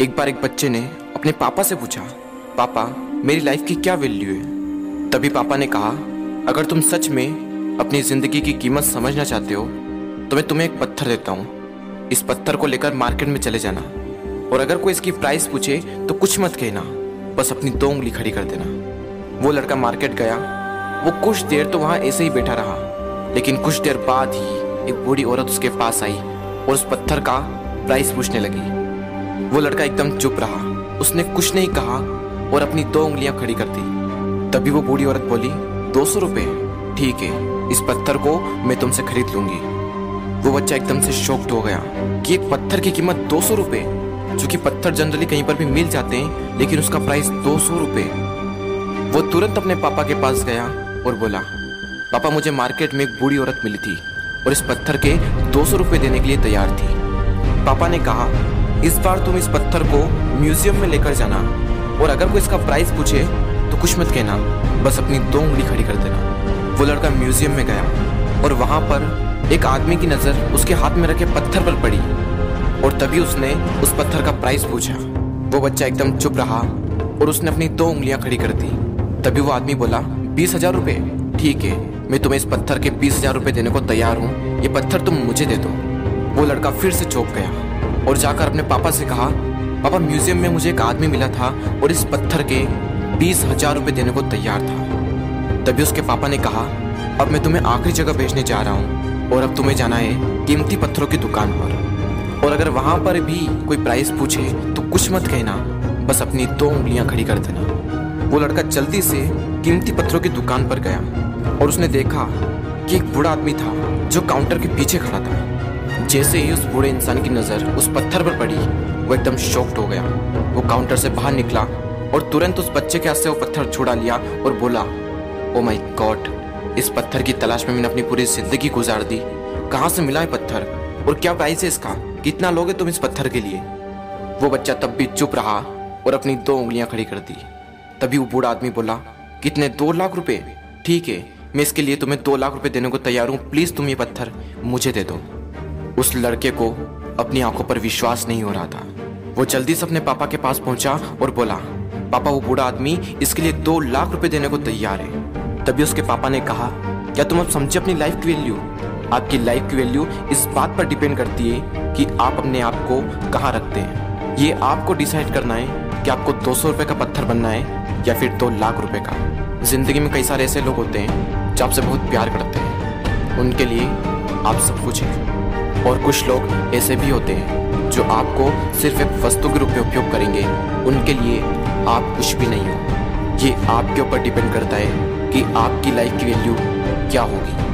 एक बार एक बच्चे ने अपने पापा से पूछा, पापा, मेरी लाइफ की क्या वैल्यू है? तभी पापा ने कहा, अगर तुम सच में अपनी ज़िंदगी की कीमत समझना चाहते हो तो मैं तुम्हें एक पत्थर देता हूँ। इस पत्थर को लेकर मार्केट में चले जाना। और अगर कोई इसकी प्राइस पूछे तो कुछ मत कहना। बस अपनी दो उंगली खड़ी कर देना। वो लड़का मार्केट गया। वो कुछ देर तो वहाँ ऐसे ही बैठा रहा। लेकिन कुछ देर बाद ही एक बूढ़ी औरत उसके पास आई और उस पत्थर का प्राइस पूछने लगी। वो लड़का एकदम चुप रहा। उसने कुछ नहीं कहा और अपनी दो उंगलियाँ खड़ी कर दी। तभी वो बूढ़ी औरत बोली, दो सौ रुपये ठीक है, इस पत्थर को मैं तुमसे खरीद लूँगी। वो बच्चा एकदम से शॉक्ड हो गया कि एक पत्थर की कीमत दो सौ रुपये जो कि पत्थर जनरली कहीं पर भी मिल जाते हैं, लेकिन उसका प्राइस दो सौ रुपये वो तुरंत अपने पापा के पास गया और बोला, पापा, मुझे मार्केट में एक बूढ़ी औरत मिली थी और इस पत्थर के दो सौ रुपये देने के लिए तैयार थी। पापा ने कहा इस बार तुम इस पत्थर को म्यूज़ियम में लेकर जाना। और अगर कोई इसका प्राइस पूछे तो कुछ मत कहना। बस अपनी दो उंगली खड़ी कर देना। वो लड़का म्यूज़ियम में गया, और वहाँ पर एक आदमी की नज़र उसके हाथ में रखे पत्थर पर पड़ी। और तभी उसने उस पत्थर का प्राइस पूछा। वो बच्चा एकदम चुप रहा, और उसने अपनी दो उंगलियाँ खड़ी कर दी। तभी वो आदमी बोला, बीस हज़ार रुपये ठीक है, मैं तुम्हें इस पत्थर के बीस हज़ार रुपये देने को तैयार हूँ। ये पत्थर तुम मुझे दे दो। वो लड़का फिर से चौंक गया। और जाकर अपने पापा से कहा, पापा, म्यूज़ियम में मुझे एक आदमी मिला था और इस पत्थर के बीस हज़ार रुपये देने को तैयार था। तभी उसके पापा ने कहा, अब मैं तुम्हें आखिरी जगह भेजने जा रहा हूँ और अब तुम्हें जाना है कीमती पत्थरों की दुकान पर। और अगर वहाँ पर भी कोई प्राइस पूछे तो कुछ मत कहना, बस अपनी दो उंगलियाँ खड़ी कर देना। वो लड़का जल्दी से कीमती पत्थरों की दुकान पर गया और उसने देखा कि एक बूढ़ा आदमी था जो काउंटर के पीछे खड़ा था। जैसे ही उस बूढ़े इंसान की नज़र उस पत्थर पर पड़ी, वो एकदम शॉक्ड हो गया। वो काउंटर से बाहर निकला और तुरंत उस बच्चे के हाथ से वो पत्थर छुड़ा लिया और बोला ओ माय गॉड इस पत्थर की तलाश में मैंने अपनी पूरी ज़िंदगी गुजार दी। कहाँ से मिला है पत्थर? और क्या प्राइस है इसका? कितना लोगे तुम इस पत्थर के लिए? वो बच्चा तब भी चुप रहा और अपनी दो उंगलियाँ खड़ी कर दी। तभी वो बूढ़ा आदमी बोला, कितने? दो लाख रुपए? ठीक है, मैं इसके लिए तुम्हें दो लाख रुपए देने को तैयार हूँ। प्लीज़ तुम ये पत्थर मुझे दे दो। उस लड़के को अपनी आँखों पर विश्वास नहीं हो रहा था। वो जल्दी से अपने पापा के पास पहुँचा और बोला, पापा, वो बूढ़ा आदमी इसके लिए दो लाख रुपए देने को तैयार है। तभी उसके पापा ने कहा, क्या तुम अब समझे अपनी लाइफ की वैल्यू आपकी लाइफ की वैल्यू इस बात पर डिपेंड करती है कि आप अपने आप को कहाँ रखते हैं? ये आपको डिसाइड करना है कि आपको दो सौ रुपए का पत्थर बनना है या फिर दो लाख रुपए का। ज़िंदगी में कई सारे ऐसे लोग होते हैं जो आपसे बहुत प्यार करते हैं। उनके लिए आप सब कुछ है। और कुछ लोग ऐसे भी होते हैं, जो आपको सिर्फ़ एक वस्तु के रूप में उपयोग करेंगे। उनके लिए आप कुछ भी नहीं हो। ये आपके ऊपर डिपेंड करता है कि आपकी लाइफ की वैल्यू क्या होगी।